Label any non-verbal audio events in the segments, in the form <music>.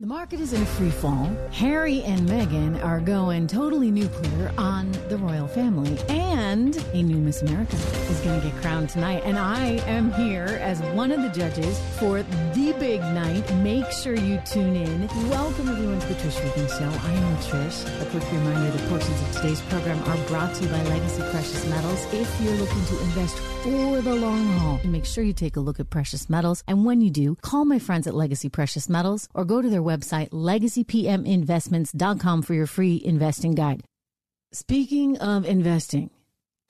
The market is in free fall. Harry and Meghan are going totally nuclear on the royal family, and a new Miss America is going to get crowned tonight. And I am here as one of the judges for the big night. Make sure you tune in. Welcome everyone to the Trish Regan Show. I am Trish. A quick reminder that portions of today's program are brought to you by Legacy Precious Metals. If you're looking to invest for the long haul, make sure you take a look at precious metals. And when you do, call my friends at Legacy Precious Metals or go to their website, legacypminvestments.com for your free investing guide. Speaking of investing,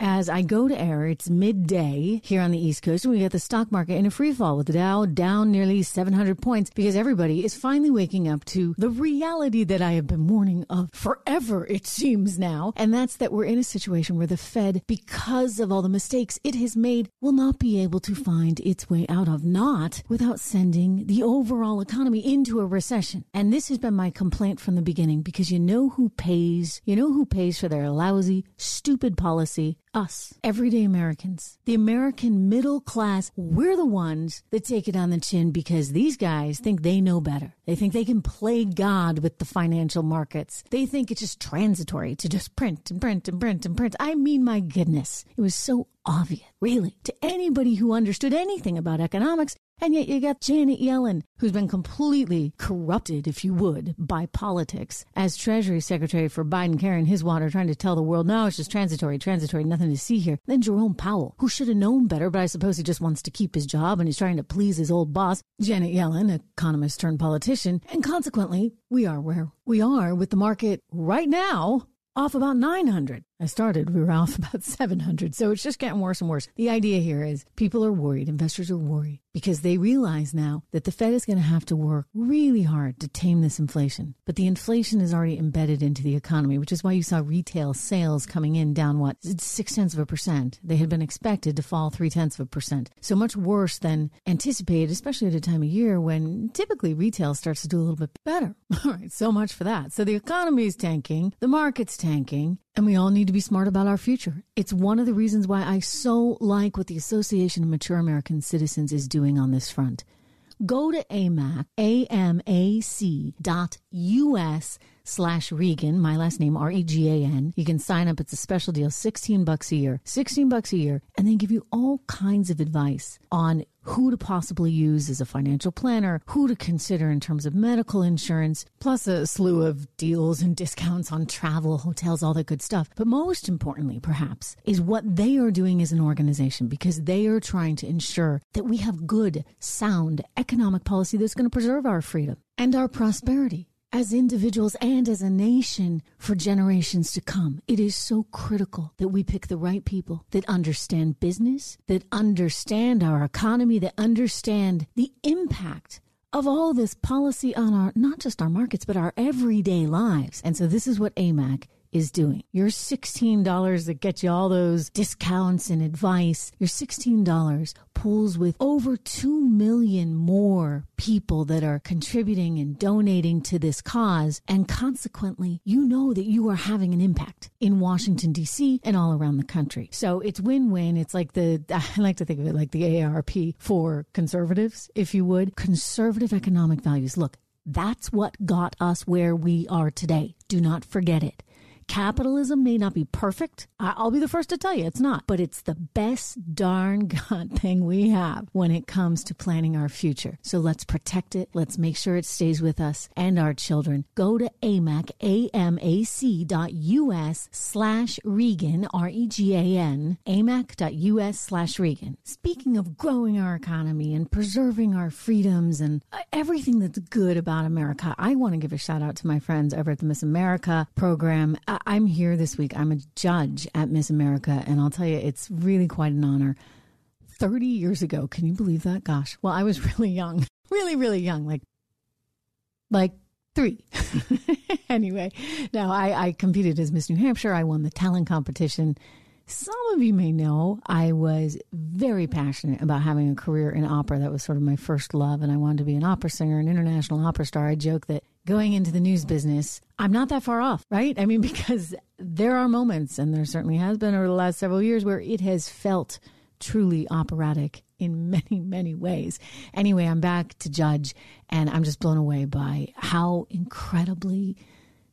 as I go to air, it's midday here on the East Coast, and we got the stock market in a free fall with the Dow down nearly 700 points because everybody is finally waking up to the reality that I have been warning of forever, it seems now. And that's that we're in a situation where the Fed, because of all the mistakes it has made, will not be able to find its way out of, not without sending the overall economy into a recession. And this has been my complaint from the beginning because you know who pays, you know who pays for their lousy, stupid policy us, everyday Americans, the American middle class, we're the ones that take it on the chin because these guys think they know better. They think they can play God with the financial markets. They think it's just transitory to just print and print and print and print. I mean, my goodness, it was so obvious, really, to anybody who understood anything about economics. And yet you got Janet Yellen, who's been completely corrupted, if you would, by politics as Treasury Secretary for Biden carrying his water, trying to tell the world, no, it's just transitory, transitory, nothing to see here. Then Jerome Powell, who should have known better, but I suppose he just wants to keep his job and he's trying to please his old boss, Janet Yellen, economist turned politician. And consequently, we are where we are with the market right now off about 900. I started, we were off <laughs> about 700. So it's just getting worse and worse. The idea here is people are worried, investors are worried because they realize now that the Fed is going to have to work really hard to tame this inflation. But the inflation is already embedded into the economy, which is why you saw retail sales coming in down what? Six tenths of a percent. They had been expected to fall three tenths of a percent. So much worse than anticipated, especially at a time of year when typically retail starts to do a little bit better. <laughs> All right. So much for that. So the economy is tanking. The market's tanking. And we all need to be smart about our future. It's one of the reasons why I so like what the Association of Mature American Citizens is doing on this front. Go to AMAC, A-M-A-C dot U-S slash Regan, my last name, R-E-G-A-N. You can sign up. It's a special deal, 16 bucks a year, 16 bucks a year. And they give you all kinds of advice on who to possibly use as a financial planner, who to consider in terms of medical insurance, plus a slew of deals and discounts on travel, hotels, all that good stuff. But most importantly, perhaps, is what they are doing as an organization because they are trying to ensure that we have good, sound economic policy that's going to preserve our freedom and our prosperity as individuals and as a nation for generations to come. It is so critical that we pick the right people that understand business, that understand our economy, that understand the impact of all this policy on our, not just our markets, but our everyday lives. And so this is what AMAC is doing. Your $16 that gets you all those discounts and advice, your $16 pools with over 2 million more people that are contributing and donating to this cause. And consequently, you know that you are having an impact in Washington, D.C. and all around the country. So it's win win. It's like the, <laughs> I like to think of it like the AARP for conservatives, if you would. Conservative economic values. Look, that's what got us where we are today. Do not forget it. Capitalism may not be perfect. I'll be the first to tell you it's not, but it's the best darn <laughs> god thing we have when it comes to planning our future. So let's protect it. Let's make sure it stays with us and our children. Go to AMAC, A-M-A-C dot U-S slash Regan, R-E-G-A-N, AMAC.us slash Regan. Speaking of growing our economy and preserving our freedoms and uh, everything that's good about America, I want to give a shout out to my friends over at the Miss America program. I'm here this week. I'm a judge at Miss America, and I'll tell you, it's really quite an honor. 30 years ago, can you believe that? Gosh, well, I was <laughs> really young, really, really young, like, like three. <laughs> anyway, now I, I competed as Miss New Hampshire. I won the talent competition. Some of you may know I was very passionate about having a career in opera. That was sort of my first love, and I wanted to be an opera singer, an international opera star. I joke that going into the news business, I'm not that far off, right? I mean, <laughs> because there are moments, and there certainly has been over the last several years, where it has felt truly operatic in <laughs> many, many ways. Anyway, I'm back to judge, and I'm just blown away by how incredibly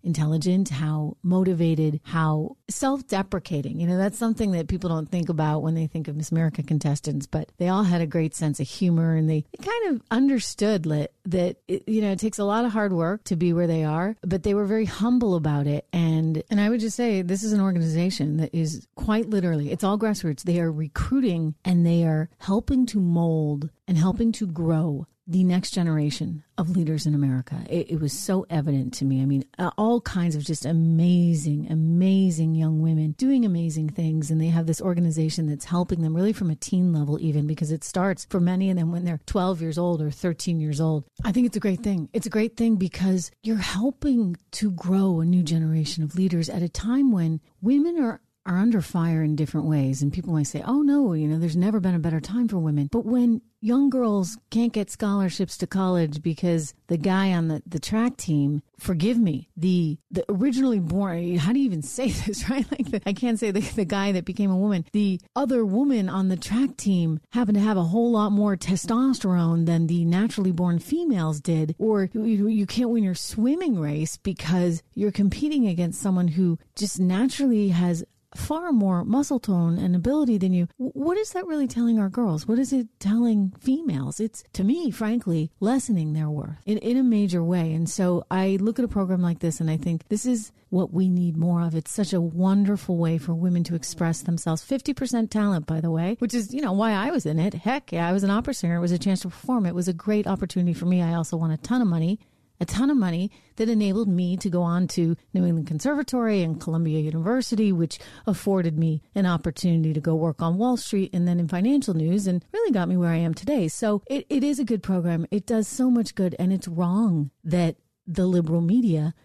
intelligent, how motivated, how self deprecating. You know, that's something that people don't think about when they think of Miss America contestants, but they all had a great sense of humor and they, they kind of understood that, that it, you know, it takes a lot of hard work to be where they are, but they were very humble about it. And, and I would just say this is an organization that is quite literally, it's all grassroots. They are recruiting and they are helping to mold and helping to grow the next generation of leaders in America. It, it, was so evident to me. I mean, uh, all kinds of just amazing, amazing young women doing amazing things. And they have this organization that's helping them really from a teen level, even because it starts for many of them when they're 12 years old or 13 years old. I think it's a great thing. It's a great thing because you're helping to grow a new generation of leaders at a time when women are are under fire in different ways. And people might say, oh no, you know, there's never been a better time for women. But when young girls can't get scholarships to college because the guy on the, the track team, forgive me, the, the originally born, how do you even say <laughs> this, right? Like the, I can't say the, the guy that became a woman. The other woman on the track team happened to have a whole lot more testosterone than the naturally born females did. Or you, you can't win your swimming race because you're competing against someone who just naturally has far more muscle tone and ability than you. What is that really telling our girls? What is it telling females? It's, to me, frankly, lessening their worth in, in a major way. And so I look at a program like this and I think this is what we need more of. It's such a wonderful way for women to express themselves. 50% talent, by the way, which is, you know, why I was in it. Heck yeah, I was an opera singer. It was a chance to perform. It was a great opportunity for me. I also won a ton of money a ton of money that enabled me to go on to New England Conservatory and Columbia University, which afforded me an opportunity to go work on Wall Street and then in financial news and really got me where I am today. So it, it is a good program. It does so much good. And it's wrong that the liberal media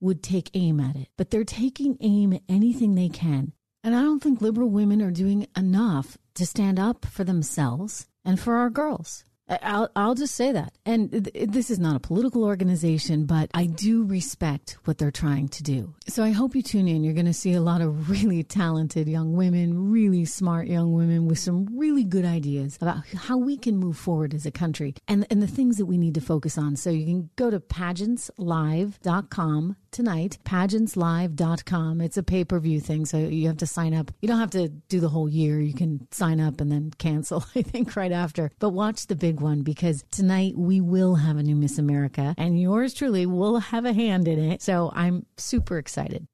would take aim at it, but they're taking aim at anything they can. And I don't think liberal women are doing enough to stand up for themselves and for our girls. I'll, I'll just say that. And this is not a political organization, but I do respect what they're trying to do. So I hope you tune in. You're going to see a lot of <laughs> really talented young women, really smart young women with some really good ideas about how we can move forward as a country and, and the things that we need to focus on. So you can go to pageantslive.com tonight, pageantslive.com. It's a pay per view thing, so you have to sign up. You don't have to do the whole year. You can sign up and then cancel, <laughs> I think, right after. But watch the big one because tonight we will have a new Miss America, and yours truly will have a hand in it. So I'm super excited.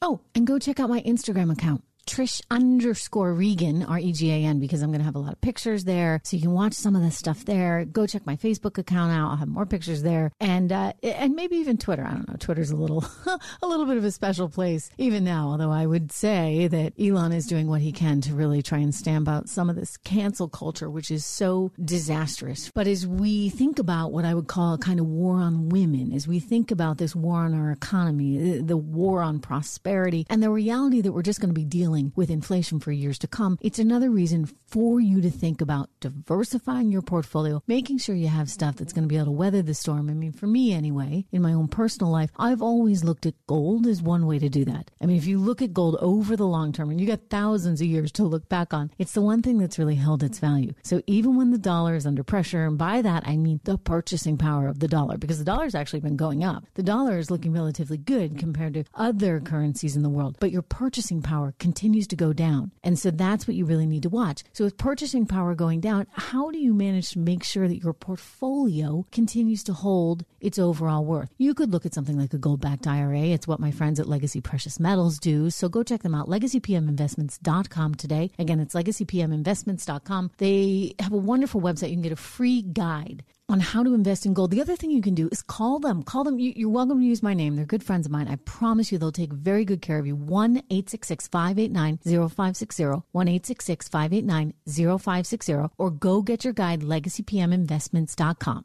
Oh, and go check out my Instagram account. Trish underscore Regan, R E G A N, because I'm going to have a lot of pictures there. So you can watch some of the stuff there. Go check my Facebook account out. I'll have more pictures there. And, uh, and maybe even Twitter. I don't know. Twitter's a little, <laughs> a little bit of a special place even now, although I would say that Elon is doing what he can to really try and stamp out some of this cancel culture, which is so disastrous. But as we think about what I would call a kind of war on women, as we think about this war on our economy, the war on prosperity, and the reality that we're just going to be dealing dealing with inflation for years to come, it's another reason for you to think about diversifying your portfolio, making sure you have stuff that's going to be able to weather the storm. I mean, for me anyway, in my own personal life, I've always looked at gold as one way to do that. I mean, if you look at gold over the long term and you got thousands of years to look back on, it's the one thing that's really held its value. So even when the dollar is under pressure, and by that I mean the purchasing power of the dollar, because the dollar's actually been going up. The dollar is looking relatively good compared to other currencies in the world, but your purchasing power continues continues to go down. And so that's what you really need to watch. So with purchasing power going down, how do you manage to make sure that your portfolio continues to hold its overall worth? You could look at something like a gold backed IRA. It's what my friends at Legacy Precious Metals do. So go check them out, legacypminvestments.com today. Again, it's legacypminvestments.com. They have a wonderful website. You can get a free guide on how to invest in gold. The other thing you can do is call them. Call them. You, are welcome to use my name. They're good friends of mine. I promise you they'll take very good care of you. 1 866 589 0560. 1 866 589 0560. Or go get your guide, legacypminvestments.com.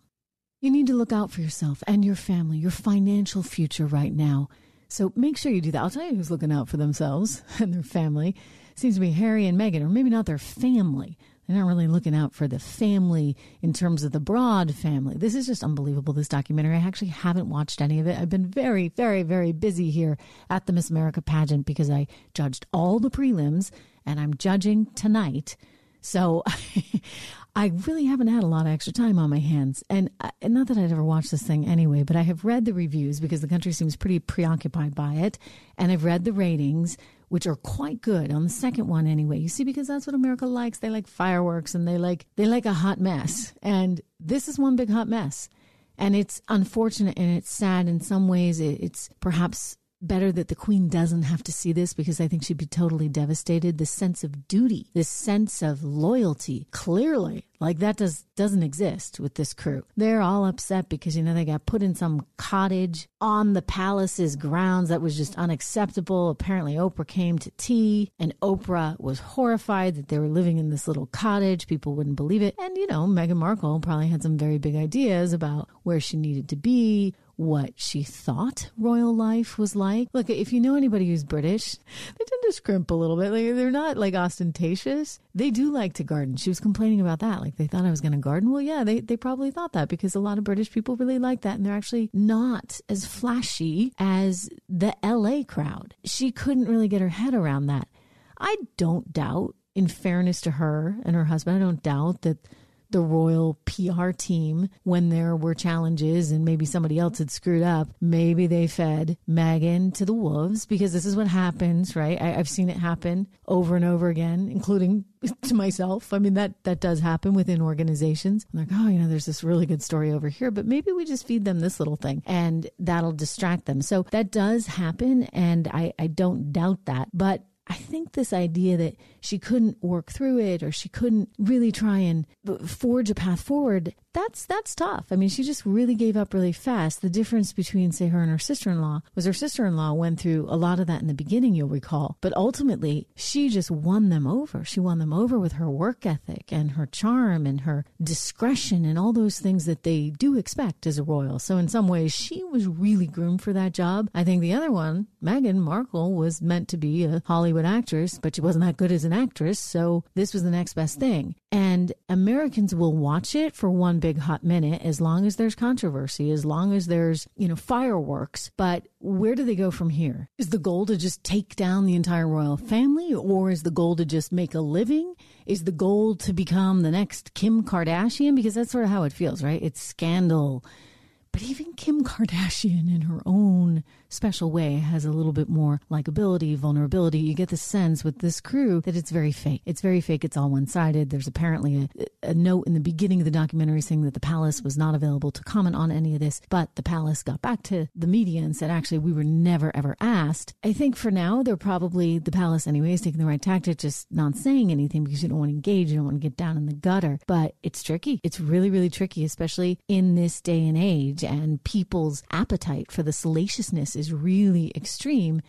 You need to look out for yourself and your family, your financial future right now. So make sure you do that. I'll tell you who's looking out for themselves <laughs> and their family. Seems to be Harry and Meghan, or maybe not their family. They're not really looking out for the family in terms of the broad family. This is just unbelievable, this documentary. I actually haven't watched any of it. I've been very, very, very busy here at the Miss America pageant because I judged all the prelims and I'm judging tonight. So <laughs> I really haven't had a lot of extra time on my hands. And, uh, and not that I'd ever watched this thing anyway, but I have read the reviews because the country seems pretty preoccupied by it. And I've read the ratings, which are quite good on the second one anyway. You see, because that's what America likes. They like fireworks and they like, they like a hot mess. And this is one big hot mess. And it's unfortunate and it's sad in some ways. It's perhaps better that the queen doesn't have to see this because I think she'd be totally devastated. This sense of duty, this sense of loyalty, clearly, like that does doesn't exist with this crew. They're all upset because you know they got put in some cottage on the palace's grounds that was just unacceptable. Apparently Oprah came to tea and Oprah was horrified that they were living in this little cottage. People wouldn't believe it. And you know, Meghan Markle probably had some very big ideas about where she needed to be, what she thought royal life was like. Look, if you know anybody who's British, they tend to scrimp a little bit. Like they're not like ostentatious. They do like to garden. She was complaining about that. Like they thought I was going to garden. Well, yeah, they, they probably thought that because a lot of British people really like that. And they're actually not as flashy as the LA crowd. She couldn't really get her head around that. I don't doubt, in fairness to her and her husband, I don't doubt that the royal PR team when there were challenges and maybe somebody else had screwed up. Maybe they fed Meghan to the wolves because this is what happens, right? I, have seen it happen over and over again, including <laughs> to myself. I mean, that, that does happen within organizations. I'm like, oh, you know, there's this really good story over here, but maybe we just feed them this little thing and that'll distract them. So that does happen. And I, I don't doubt that. But I think this idea that she couldn't work through it or she couldn't really try and forge a path forward that's that's tough. I mean, she just really gave up really fast. The difference between say her and her sister-in-law was her sister-in-law went through a lot of that in the beginning, you'll recall. But ultimately, she just won them over. She won them over with her work ethic and her charm and her discretion and all those things that they do expect as a royal. So in some ways, she was really groomed for that job. I think the other one, Meghan Markle, was meant to be a Hollywood actress, but she wasn't that good as an actress, so this was the next best thing. And Americans will watch it for one big hot minute as long as there's controversy, as long as there's, you know, fireworks. But where do they go from here? Is the goal to just take down the entire royal family or is the goal to just make a living? Is the goal to become the next Kim Kardashian? Because that's sort of how it feels, right? It's scandal. But even Kim Kardashian in her own special way has a little bit more likability, vulnerability. You get the sense with this crew that it's very fake. It's very fake. It's all one sided. There's apparently a, a, note in the beginning of the documentary saying that the palace was not available to comment on any of this, but the palace got back to the media and said, actually, we were never ever asked. I think for now, they're probably, the palace anyways, taking the right tactic, just not saying anything because you don't want to engage. You don't want to get down in the gutter. But it's tricky. It's really, really tricky, especially in this day and age. And people's appetite for the salaciousness is really extreme.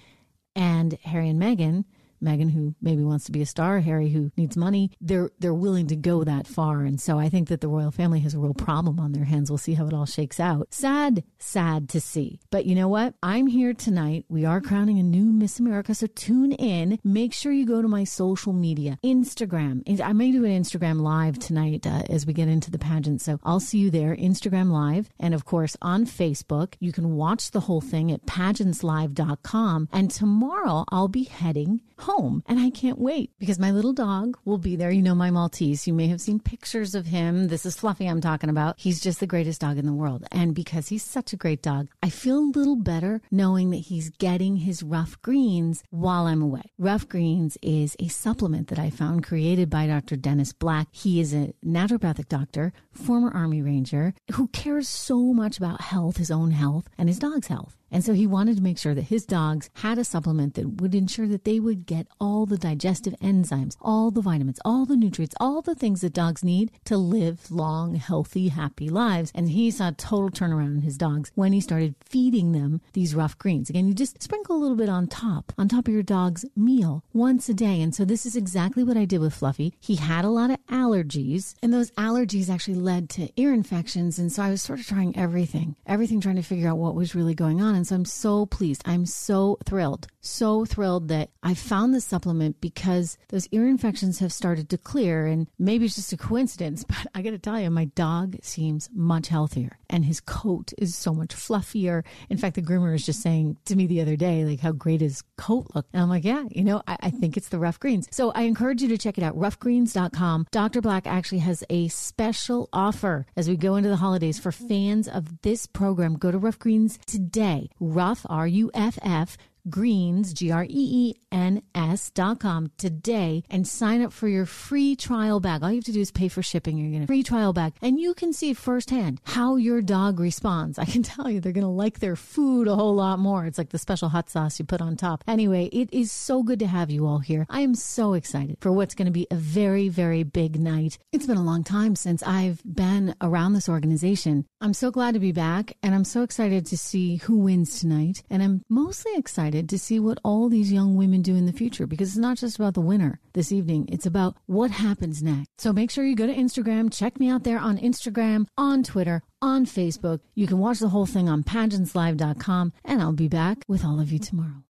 And Harry and Meghan Meghan who maybe wants to be a star, Harry who needs money, they're they're willing to go that far. And so I think that the royal family has a real problem on their hands. We'll see how it all shakes out. Sad, sad to see. But you know what? I'm here tonight. We are crowning a new Miss America, so tune in. Make sure you go to my social media, Instagram. I may do an Instagram live tonight uh, as we get into the pageant. So I'll see you there, Instagram live, and of course on Facebook. You can watch the whole thing at pageantslive.com. And tomorrow I'll be heading home. And I can't wait because my little dog will be there. You know, my Maltese. You may have seen pictures of him. This is Fluffy I'm talking about. He's just the greatest dog in the world. And because he's such a great dog, I feel a little better knowing that he's getting his Ruff Greens while I'm away. Ruff Greens is a supplement that I found created by Dr. Dennis Black. He is a naturopathic doctor, former Army Ranger, who cares so much about health, his own health, and his dog's health. And so he wanted to make sure that his dogs had a supplement that would ensure that they would get all the digestive enzymes, all the vitamins, all the nutrients, all the things that dogs need to live long, healthy, happy lives. And he saw a total turnaround in his dogs when he started feeding them these Ruff Greens. Again, you just sprinkle a little bit on top, on top of your dog's meal once a day. And so this is exactly what I did with Fluffy. He had a lot of allergies, and those allergies actually led to ear infections. And so I was sort of trying everything, everything trying to figure out what was really going on. So I'm so pleased. I'm so thrilled, so thrilled that I found this supplement because those ear infections have started to clear. And maybe it's just a coincidence, <laughs> but I got to tell you, my dog seems much healthier and his coat is so much fluffier. In fact, the groomer was just saying to me the other day, like how great his coat looked. And I'm like, yeah, you know, I, I think it's the Ruff Greens. So I encourage you to check it out, ruffgreens.com. Dr. Black actually has a special offer as we go into the holidays for fans of this program. Go to Ruff Greens today. Ruff, R U F F greens, G R E E N S dot com today and sign up for your free trial bag. All you have to do is pay for shipping. You're going to free trial bag and you can see firsthand how your dog responds. I can <laughs> tell you they're going to like their food a whole lot more. It's like the special hot sauce you put on top. Anyway, it is so good to have you all here. I am so excited for what's going to be a very, very big night. It's been a long time since I've been around this organization. I'm so glad to be back and I'm so excited to see who wins tonight. And I'm mostly excited to see what all these young women do in the future because it's not just about the winner this evening, it's about what happens next. So make sure you go to Instagram, check me out there on Instagram, on Twitter, on Facebook. You can watch the whole thing on pageantslive.com, and I'll be back with all of you tomorrow.